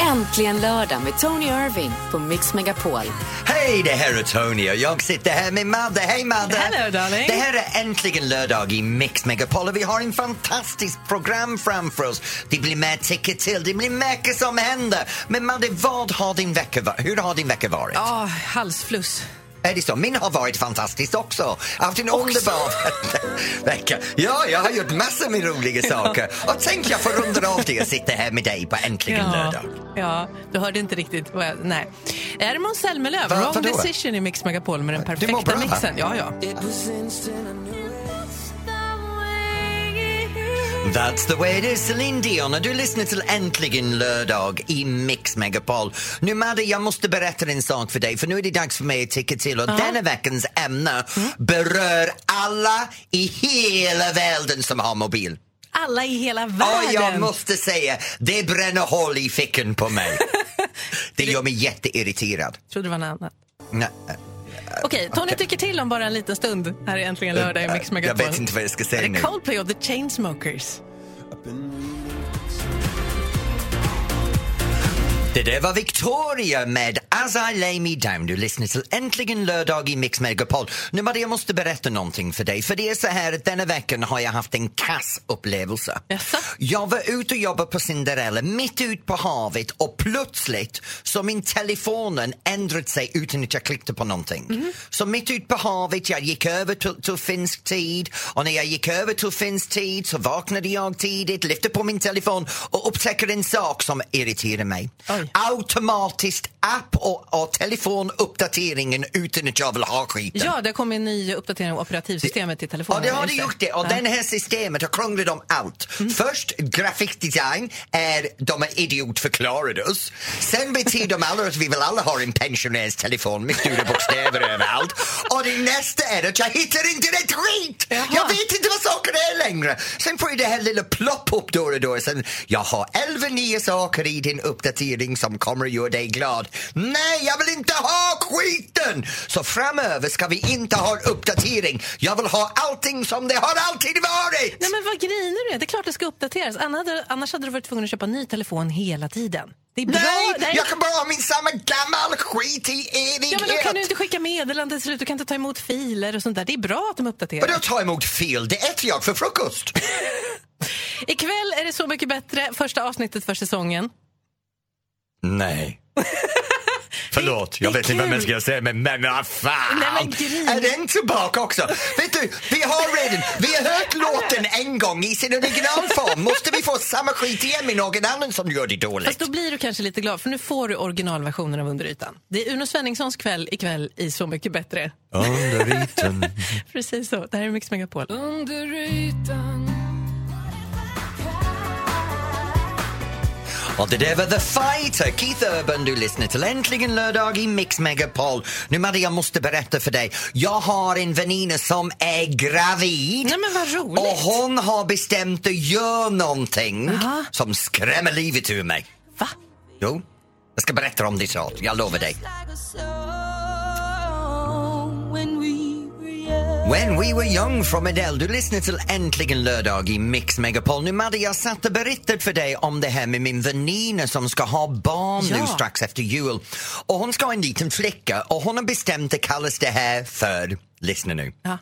Äntligen lördag med Tony Irving på Mix Megapol. Hej, det här är Tony och jag sitter här med Madde. Hej Madde! Hello, darling. Det här är äntligen lördag i Mix Megapol och vi har en fantastisk program framför oss. Det blir mer tycker till, det blir mycket som händer. Men Madde, vad har din vecka? Hur har din vecka varit? Ja, halsfluss. Är det så? Min har varit fantastisk också. Jag har haft en underbar vecka. Ja, jag har gjort massor med roliga saker. Och tänk jag får runda av det och sitta här med dig på Äntligen lördag. ja, du hörde inte riktigt vad jag... Nej. Är det Måns Zelmerlöw? Wrong decision i Mix Megapol med den Du mår perfekta mixen. Ja, ja. That's the way it is, Celine Dion. Och du lyssnar till Äntligen lördag i Mix Megapol. Nu Madde, jag måste berätta en sak för dig för nu är det dags för mig att tycka till och denna veckans ämne berör alla i hela världen som har mobil. Alla i hela Och världen. jag måste säga, det bränner hål i fickan på mig. det gör mig jätteirriterad. trodde det var något annat. Nej, Okej, Tony tycker till om bara en liten stund. Här är äntligen lördag i Mix jag Megapol. vet inte vad jag ska säga Är nu. Coldplay och The Chainsmokers? Det där var Victoria med As I lay me down. Du lyssnar till Äntligen lördag i Mix Megapol. Nu Maria, jag måste berätta någonting för dig. För det är så här att denna veckan har jag haft en kass upplevelse. Jaså? Jag var ute och jobbade på Cinderella mitt ut på havet och plötsligt så min telefonen ändrat sig utan att jag klickade på någonting. Mhm. Så mitt ut på havet, jag gick över till, till finsk tid och när jag gick över till finsk tid så vaknade jag tidigt, lyfte på min telefon och upptäcker en sak som irriterar mig. Oj. Automatiskt app och, och telefonuppdateringen utan att jag vill ha skiten. Ja, det kom en ny uppdatering av operativsystemet till telefonen. Ja, det har det gjort det. Och Ja. den här systemet har krånglat om allt. Först grafikdesign är de är idiotförklarade oss. Sen betyder de alla att vi vill alla ha en pensionärstelefon med stora bokstäver överallt. Och det nästa är att jag hittar inte rätt skit! Jaha. Jag vet inte vad saker är längre. Sen får ju det här lilla plopp upp då och då. Sen, jag har elva nya saker i din uppdatering som kommer att göra dig glad. Nej, jag vill inte ha skiten! Så framöver ska vi inte ha uppdatering. Jag vill ha allting som det har alltid varit! Nej, men vad grinar du? Det är klart det ska uppdateras. Annars hade, du varit tvungen att köpa en ny telefon hela tiden. Det är bra. Nej, är- jag kan bara ha min samma gammal skit i evighet! Ja, men då kan du inte skicka meddelanden till slut. Du kan inte ta emot filer och sånt där. Det är bra att de uppdaterar. Vadå ta emot fel? Det äter jag för frukost! Ikväll är det Så mycket bättre. Första avsntet för säsongen. Nej. Förlåt, jag vet inte vad man kul. ska säga men, men vad fan! Nej, men grin. är den tillbaka också? vet du, vi har redan, vi har hört låten en gång i sin originalform. Måste vi få samma skit igen med någon annan som gör det dåligt? Fast då blir du kanske lite glad, för nu får du originalversionen av Under ytan. Det är Uno Svenningssons kväll ikväll i Så mycket bättre. Under ytan. Precis så. Det här är Mix Megapol. Under ytan. Och det där var The Fighter, Keith Urban. Du lyssnar till Äntligen lördag i Mix Megapol. Nu Maria, jag måste berätta för dig. Jag har en väninna som är gravid. Nej, men vad roligt. Och hon har bestämt att göra någonting Jaha. som skrämmer livet ur mig. Va? Jo, jag ska berätta om det snart. Jag lovar dig. When we were young from Adele. Du lyssnar till Äntligen lördag i Mix Megapol. Nu Madde, jag satt och berättade för dig om det här med min väninna som ska ha barn nu Ja. strax efter jul. Och hon ska ha en liten flicka och hon har bestämt att kallas det här för, lyssna nu, Ja.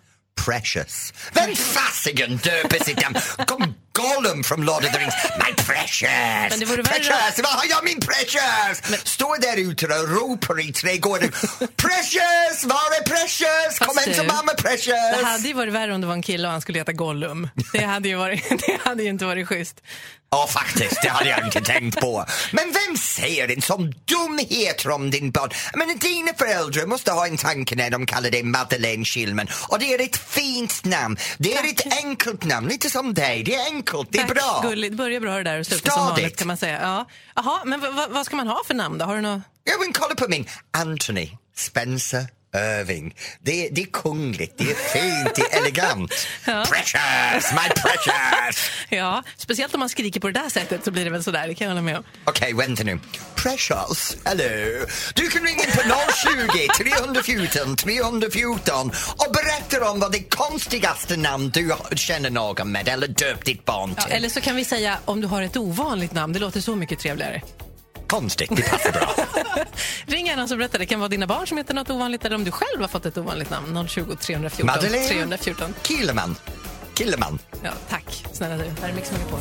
Precious. Vem fasiken döper sitt namn? Kom Gollum från Lord of the Rings. My precious! Men det vore precious! Vad har jag min precious? Står där ute och ropar i trädgården. precious! Var är precious? Kom Fast hem till mamma precious! Det hade ju varit värre om det var en kille och han skulle heta Gollum. Det hade ju, varit, det hade ju inte varit schysst. Ja, faktiskt. Det hade jag inte tänkt på. Men vem säger en sån dumhet om din barn? Men dina föräldrar måste ha en tanke när de kallar dig Madeleine Schillman. Och det är ett fint namn. Det är ett enkelt namn, lite som dig. Det är enkelt, det är Tack, bra. Gulligt. Börjar bra det där och slutar som Stadigt. vanligt kan man säga. Ja. Jaha, men vad ska man ha för namn då? Har du något? Ja, men kolla på min. Anthony Spencer Irving. Det, det är kungligt, det är fint, det är elegant. Precious, my precious! Ja, speciellt om man skriker på det där sättet så blir det väl sådär, det kan jag hålla med om. Okej, vänta nu. Precious, hello. Du kan ringa in på 020 314 314 och berätta om vad det konstigaste namn du känner någon med eller döpt ditt barn Ja, till. eller så kan vi säga om du har ett ovanligt namn, det låter så mycket trevligare. Konstigt, det passar bra. Ring gärna så berätta. Det kan vara dina barn som heter något ovanligt eller om du själv har fått ett ovanligt namn. 020 314 Madeleine 314. Killeman. Killeman. Ja, tack snälla du. Här är Mix Megapol.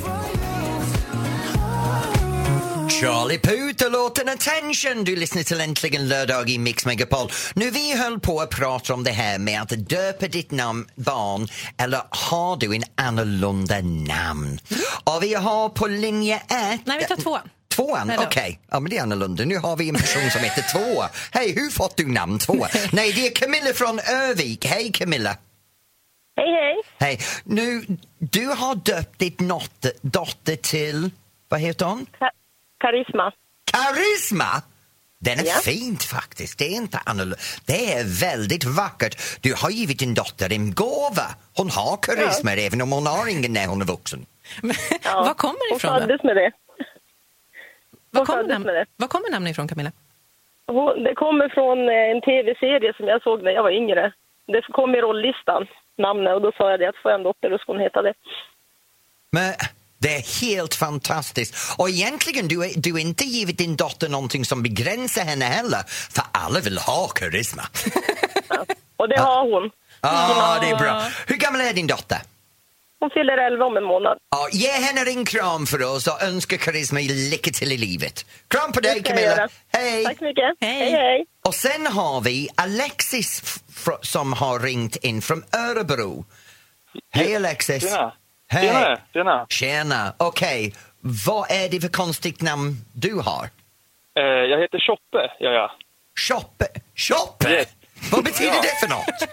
Charlie Puth och låten Attention. Du lyssnar till Äntligen lördag i Mix Megapol. Nu vi höll på att prata om det här med att döpa ditt namn, barn eller har du en annorlunda namn? Och vi har på linje ett... Nej, vi tar tvåan. Tvåan, okej. Ja, men det är annorlunda. Nu har vi en person som heter Två. Hej, hur fått du namn Två? Nej, det är Camilla från Övik. Hej Camilla. Hej, hej. Hej. Nu, du har döpt ditt dotter, dotter till, vad heter hon? Ka- karisma. Karisma! Den är Ja. fint faktiskt. Det är inte annorlunda. Det är väldigt vackert. Du har givit din dotter en gåva. Hon har karisma även om hon har ingen när hon är vuxen. Var kommer det Hon ifrån? Då? föddes med det. Var kommer, det. var kommer namnet ifrån, Camilla? Hon, det kommer från eh, en tv-serie som jag såg när jag var yngre. Det kom i rolllistan, namnet, och då sa jag det att får jag en dotter då ska hon heta det. Men det är helt fantastiskt. Och egentligen, du, är, du har inte givit din dotter någonting som begränsar henne heller. För alla vill ha karisma. Och det har hon. ah, det är bra. Hur gammal är din dotter? Hon fyller 11 om en månad. Ja, ge henne en kram för oss och önska Karisma lycka till i livet. Kram på dig Camilla. Hej! Tack så mycket. Hej. hej. hej. Och sen har vi Alexis som har ringt in från Örebro. Hej Alexis! Tjena! Hej! Tjena! Tjena! Tjena! Okej, vad är det för konstigt namn du har? Eh, jag heter Choppe, gör jag. Choppe? Choppe? Yes. Vad betyder Ja. det för något?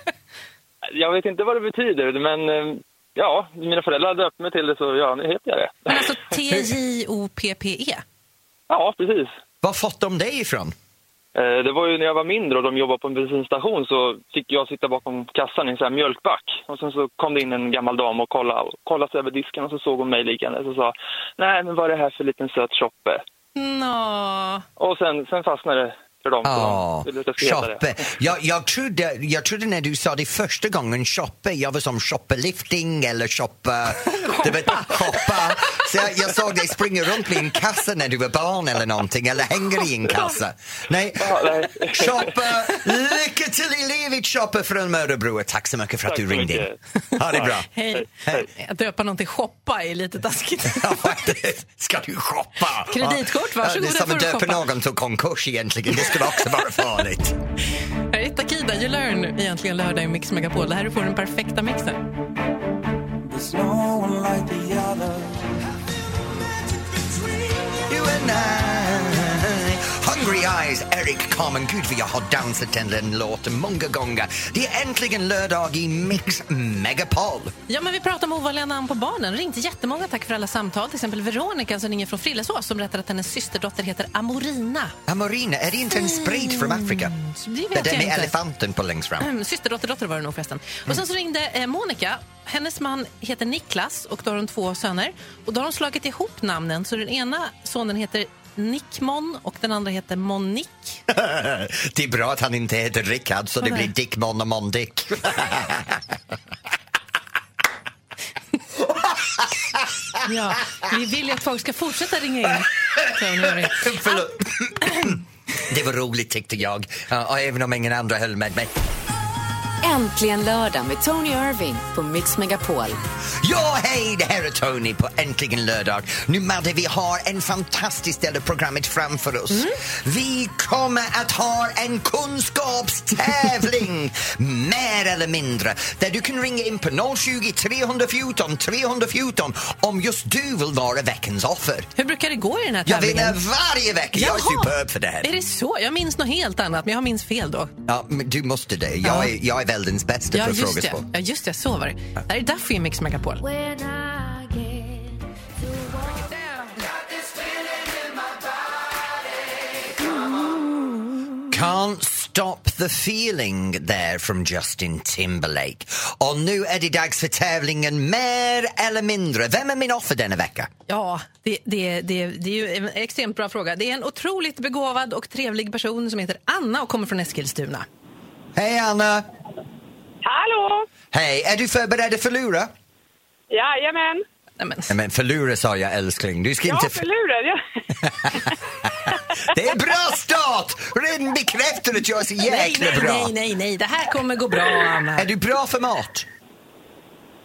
Jag vet inte vad det betyder, men eh, ja, mina föräldrar döpte mig till det så ja, nu heter jag det. Men alltså T-J-O-P-P-E. Ja, precis. Var fått de det ifrån? Eh, det var ju när jag var mindre och de jobbade på en bensinstation så fick jag sitta bakom kassan i en sån här mjölkback. Och sen så kom det in en gammal dam och kollade, kollade sig över disken och så såg hon mig liggande och sa Nej, men vad är det här för liten söt Choppe? Nå. Och sen, sen fastnade det för dem. Ja, det. shoppe. Jag, jag, trodde, jag trodde när du sa det första gången, shoppe, jag var som shoppelifting eller shoppa... Du vet, shoppa. Så jag, jag såg dig springa runt med en kassa när du var barn eller någonting, eller hänger i en kassa. Nej, shoppa, lycka till i livet shoppa från Örebro. Tack så mycket för att Tack du ringde in. Ha det bra. Hej. Hej. Att döpa någon till shoppa är lite taskigt. Ja, faktiskt. Ska du shoppa? Kreditkort, varsågoda Det är som att du döpa någon till konkurs egentligen. Det skulle också vara farligt. Här är Takida, You Learn, egentligen lördag i Mix Megapol. Det här är får den perfekta mixen. There's no one like the other. You and I. Hungry Eyes, Eric Carmen. Gud, vi har dansat till den låten många gånger. Det är äntligen lördag i Mix Megapol. Ja, men vi pratar om ovanliga namn på barnen. Ringt jättemånga, tack för alla samtal. Till exempel Veronica som ringer från Frillesås som berättar att hennes systerdotter heter Amorina. Amorina, är det inte en sprit från Afrika? Så det vet Det är jag den med inte. elefanten på längst fram. Mm, Systerdotter, dotter var det nog förresten. Och sen så ringde eh, Monica. Hennes man heter Niklas och då har de två söner. Och då har de slagit ihop namnen så den ena sonen heter Nickmon och den andra heter Monique. Det är bra att han inte heter Rickard så det blir Dick Mon och Mondick. Ja, vi vill ju att folk ska fortsätta ringa in. Förlåt. Det var roligt tyckte jag, Ja, och även om ingen andra höll med mig. Äntligen lördag med Tony Irving på Mix Megapol. Ja, hej, det här är Tony på Äntligen lördag. Nu Madde, vi har en fantastisk del av programmet framför oss. Vi kommer att ha en kunskapstävling, mer eller mindre, där du kan ringa in på 020 314 314 om just du vill vara veckans offer. Hur brukar det gå i den här Jag tävlingen? vinner varje vecka, jag är Jaha. superb för det här. Är det så? Jag minns något helt annat, men jag minns fel då. Ja, men du måste det. Jag, Ja. är, jag är världens bästa Ja, på just det. Ja, just det. Så var det. Det här är Duffy i Mix Megapol. Can't stop the feeling there from Justin Timberlake. Och nu är det dags för tävlingen Mer eller mindre. Vem är min offer denna vecka? Ja, det, det, det, det är ju en extremt bra fråga. Det är en otroligt begåvad och trevlig person som heter Anna och kommer från Eskilstuna. Hej Anna! Hallå! Hej, är du förberedd att förlora? Jajamän. Nej, men, Nej, men förlora sa jag älskling. Du ska Ja, inte... f- förlurad. Ja. Det är bra start! Redan bekräftar att jag är så Nej, jäkla nej, bra. nej, nej, nej. Det här kommer gå bra, Anna. Är du bra för mat?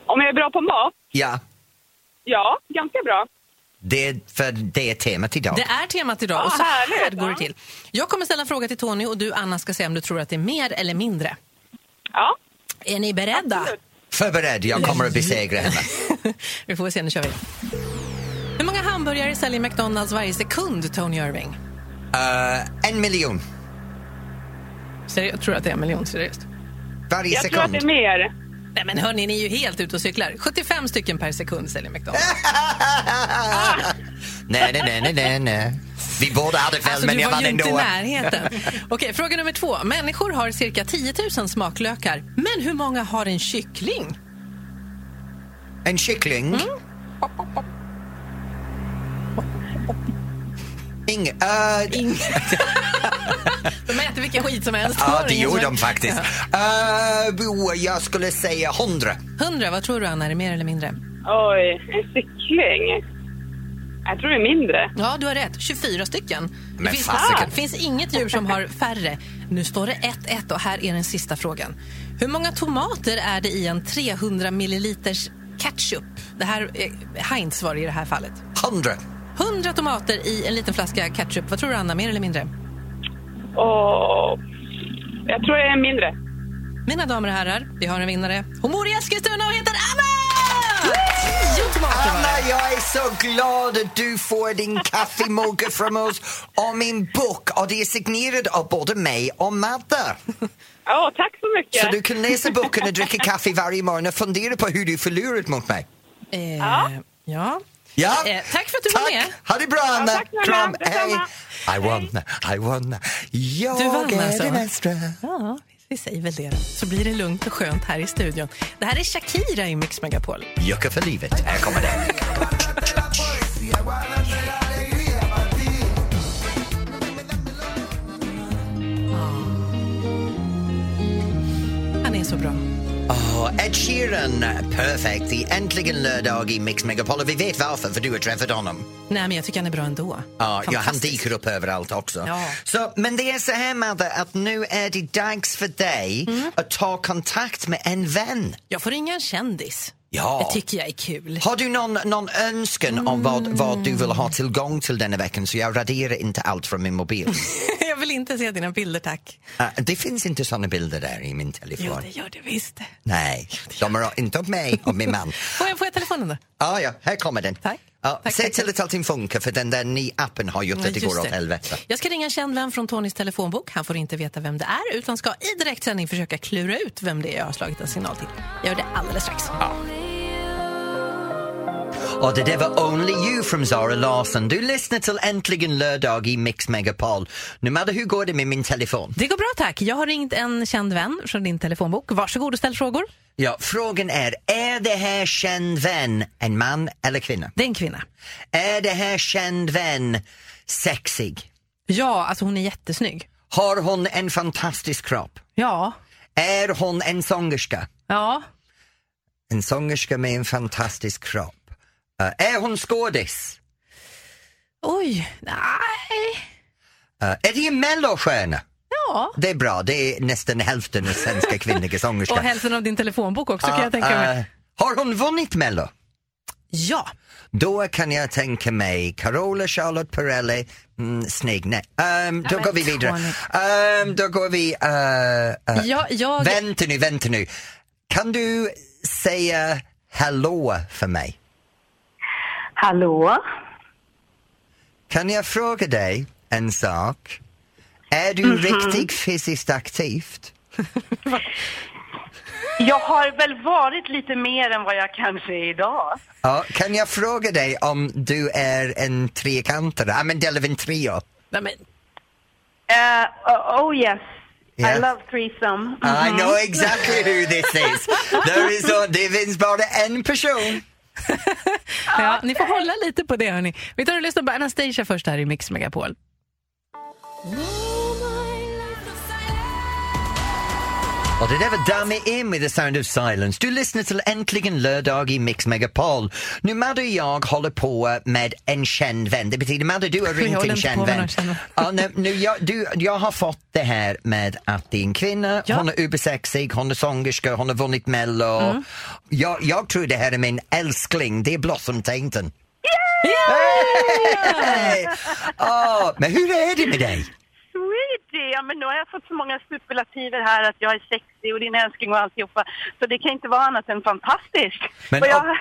Om jag är bra på mat? Ja. Ja, ganska bra. Det är, för det är temat idag. Det är temat idag Ja, och så här härligt, går det till. Jag kommer ställa en fråga till Tony och du Anna ska säga om du tror att det är mer eller mindre. Ja, Är ni beredda? absolut. Förberedd, jag kommer att besegra henne. vi får se, nu kör vi. Hur många hamburgare säljer McDonalds varje sekund, Tony Irving? Eh, en miljon jag tror att det är en miljon, seriöst. varje Jag tror att sekund. det är mer. Nej men hörni, ni är ju helt ute och cyklar. 75 stycken per sekund säljer McDonalds. nej, nej, nej, nej, nej. Vi båda hade fel, Alltså, men du jag var vann ju inte i ändå. närheten. Okej, fråga nummer två. Människor har cirka 10 000 smaklökar. Men hur många har en kyckling? En kyckling? Mm. Ing, uh, Ing- de äter vilken skit som helst. ja, det gjorde de faktiskt. Uh, bo, jag skulle säga hundra. 100, vad tror du Anna? Är det mer eller mindre? Oj, en cykling. Jag tror det är mindre. Ja, du har rätt. 24 stycken. Det Men finns, fasiken. det finns inget djur som har färre. Nu står det 1-1 och här är den sista frågan. Hur många tomater är det i en 300 milliliters ketchup? Det här är Heinz var det i det här fallet. Hundra. 100 tomater i en liten flaska ketchup. Vad tror du Anna, mer eller mindre? Och jag tror det är mindre. Mina damer och herrar, vi har en vinnare. Hon bor i Eskilstuna och heter Anna! 10 tomater var Anna, jag är så glad att du får din kaffemugg från oss och min bok och det är signerat av både mig och Madde. Ja, tack så mycket. Så du kan läsa boken och dricka kaffe varje morgon och fundera på hur du förlorat mot mig. Eh, Ja. ja. Ja. Eh, tack för att du var Tack. med. Ha det bra, Anna. tack snälla. Kram. Detsamma. Hej. I won. I won. Jag Du vann är alltså? den extra. Ja, vi säger väl det. Så blir det lugnt och skönt här i studion. Det här är Shakira i Mix Megapol. Jucka för livet. Här kommer det. Ed Sheeran, perfekt. Det är äntligen lördag i Mix Megapol vi vet varför, för du har träffat honom. Nej, men jag tycker han är bra ändå. Ja, ja, han dyker upp överallt också. Ja. Så, men det är så här, Madde, att nu är det dags för dig Mm. att ta kontakt med en vän. Jag får ringa en kändis. Ja. Det tycker jag är kul. Har du någon, någon önskan om vad, vad du vill ha tillgång till denna veckan så jag raderar inte allt från min mobil. jag vill inte se dina bilder, tack. Uh, det finns inte såna bilder där i min Jo, telefon. det gör det visst. Nej, de är inte av mig och min man. Får jag, får jag telefonen då? Ah, ja, här kommer den. Tack. Ja, Tack, tack, till att allting funkar för den där nya appen har gjort att det går åt helvete. Jag ska ringa en känd vän från Tonys telefonbok. Han får inte veta vem det är utan ska i direktsändning försöka klura ut vem det är jag har slagit en signal till. Jag gör det alldeles strax. Och det där var Only You från Zara Larsson. Du lyssnar till Äntligen lördag i Mix Megapol. Nu Madde, hur går det med min telefon? Det går bra tack. Jag har ringt en känd vän från din telefonbok. Varsågod och ställ frågor. Ja, frågan är, är det här känd vän en man eller kvinna? Det är en kvinna. Är det här känd vän sexig? Ja, alltså hon är jättesnygg. Har hon en fantastisk kropp? Ja. Är hon en sångerska? Ja. En sångerska med en fantastisk kropp. Eh, är hon skådis? Oj, nej. Uh, är det en mellostjärna? Ja. Det är bra, det är nästan hälften av svenska kvinnliga sångerskor. Och hälften av din telefonbok också kan Ja, jag tänka mig. eh, har hon vunnit Mello? Ja. Då kan jag tänka mig Carola Charlotte Perrelli, mm, snygg, nej. Ehm, då men går vi vidare. Ehm, då går vi... Uh, uh, Ja, jag... Vänta nu, vänta nu. Kan du säga hallå för mig? Hallå? Kan jag fråga dig en sak? Är du Mhm. riktigt fysiskt aktivt? Jag har väl varit lite mer än vad jag kanske är idag. Ja, kan jag fråga dig om du är en trekantare, ja men del av en trio? Nej, men, Uh, oh, yes, Yeah. I love threesome. I know exactly who this is. There is a, det finns bara en person. ja, ni får hålla lite på det hörni. Vi tar och lyssnar på Anastasia först här i Mix Megapol. Och det där var Dummy In with the sound of silence. Du lyssnar till Äntligen lördag i Mix Megapol. Nu Madde och jag håller på med en känd vän. Det betyder Madde, du har ringt en känd med vän. Ja, nu, nu, jag, du, jag har fått det här med att det är en kvinna, Ja. hon är ubersexig, hon är sångerska, hon har vunnit Mello. Mm. Jag, jag tror det här är min älskling, det är Blossom Tainton. Hey! Åh, men hur är det med dig? Sweetie! Ja, men nu har jag fått så många superlativer här att jag är sexig och din älskling och alltihopa. Så det kan inte vara annat än fantastiskt. Men jag...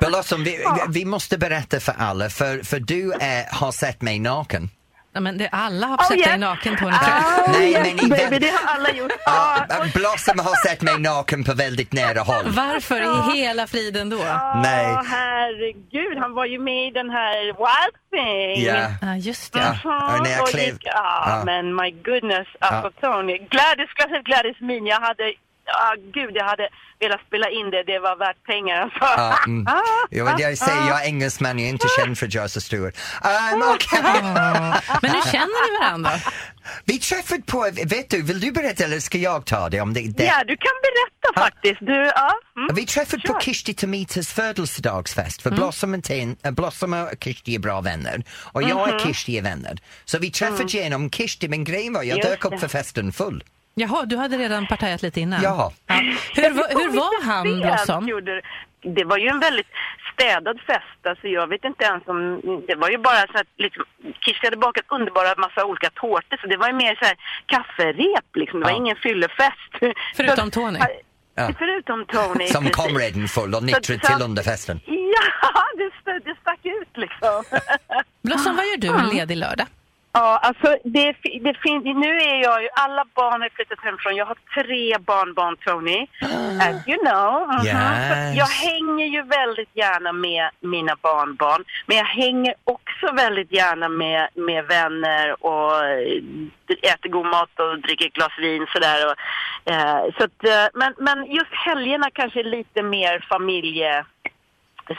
Blossom, vi, vi måste berätta för alla, för, för du är, har sett mig naken. Nej, men det, alla har Oh, sett yes. dig naken, Tony. Oh, Nej, yes, men i baby, det har alla gjort. Ja, Ja, och- Blossom har sett mig naken på väldigt nära håll. Varför i hela friden då? Nej. Ja, herregud, han var ju med i den här Wild Thing. Ja. Ja, just det. Ja. och när jag klev- ja, Ja. men my goodness, alltså Tony. Gladys, Gladys, Gladys min, jag hade, ja gud, jag hade velat spela in det, det var värt pengar alltså. Ja, mm. Ah, Jo, men jag säger, jag är engelsman, jag är inte känd för Joseph Stewart. Um, okay. Men nu känner ni varandra? Vi träffade på, vet du, vill du berätta eller ska jag ta det? Om det, det? Ja, du kan berätta faktiskt. Du, ja. Mm. Vi träffade på Sure. Kishti Tamitas födelsedagsfest för Blossom, och Tin, äh, Blossom och Kishti är bra vänner och jag Mhm. och Kishti är vänner. Så vi träffades genom Kishti men grejen var jag Just dök upp det. för festen full. Jaha, du hade redan partajat lite innan? Ja. Hur, var- hur var han, Blossom? Det var ju en väldigt städad fest. Alltså jag vet inte ens om... Det var ju bara så att liksom, Kirsti hade bakat underbara massa olika tårtor så det var ju mer så här kafferep liksom. Det var Ja. ingen fyllefest. Förutom Så- Tony. Ja. Förutom Tony. Som precis. kom redan full och så- till under festen. Ja, det, det stack ut liksom. Blossom, vad gör du en ledig lördag? Ja, alltså det, det finns, nu är jag ju, alla barn har flyttat hemifrån. Jag har tre barnbarn, Tony. As you know. Mhm. Yes. Så Jag hänger ju väldigt gärna med mina barnbarn. Men jag hänger också väldigt gärna med, med vänner och eh, äter god mat och dricker ett glas vin sådär. Och, eh, så att, eh, men, men just helgerna kanske är lite mer familje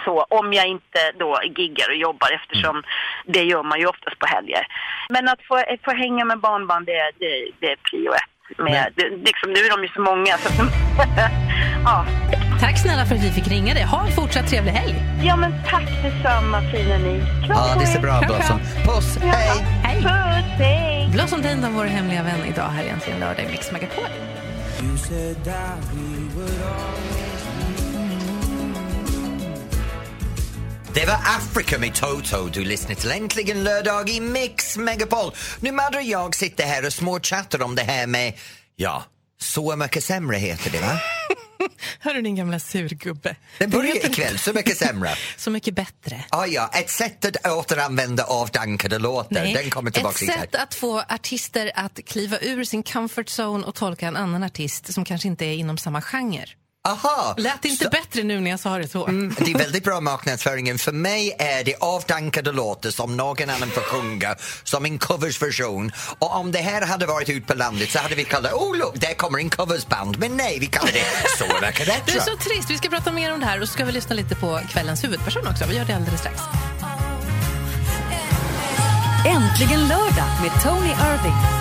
så, om jag inte då giggar och jobbar eftersom det gör man ju oftast på helger. Men att få, få hänga med barnbarn det, det, det är prio ett. Med, det, liksom, nu är de ju så många så ja. Tack snälla för att vi fick ringa dig. Ha en fortsatt trevlig helg. ja men tack detsamma fina ni. Kram Ja, det ser er. bra Kram, Blossom. Puss, Ja. hej! Hej. Puss, hej! Blossom Tainton, vår hemliga vän idag här egentligen lördag i Mix Megapol. You said that we would Det var Africa med Toto. Du lyssnar till Äntligen lördag i Mix Megapol. Nu Madde och jag sitter här och småchattar om det här med, ja, Så mycket sämre heter det va? Hörru din gamla surgubbe. Den börjar ikväll, Så mycket sämre. Så mycket bättre. Ah, ja, ett sätt att återanvända avdankade låtar. Den kommer tillbaka Ett sätt att få artister att kliva ur sin comfort zone och tolka en annan artist som kanske inte är inom samma genre. Aha! Lät inte Så- bättre nu när jag sa det så? Mm, det är väldigt bra marknadsföringen. För mig är det avdankade låtar som någon annan får sjunga som en coversversion. Och om det här hade varit ute på landet så hade vi kallat oh look, där kommer en coversband. Men nej, vi kallar det verkar Det är så trist. Vi ska prata mer om det här och så ska vi lyssna lite på kvällens huvudperson också. Vi gör det alldeles strax. Äntligen lördag med Tony Irving.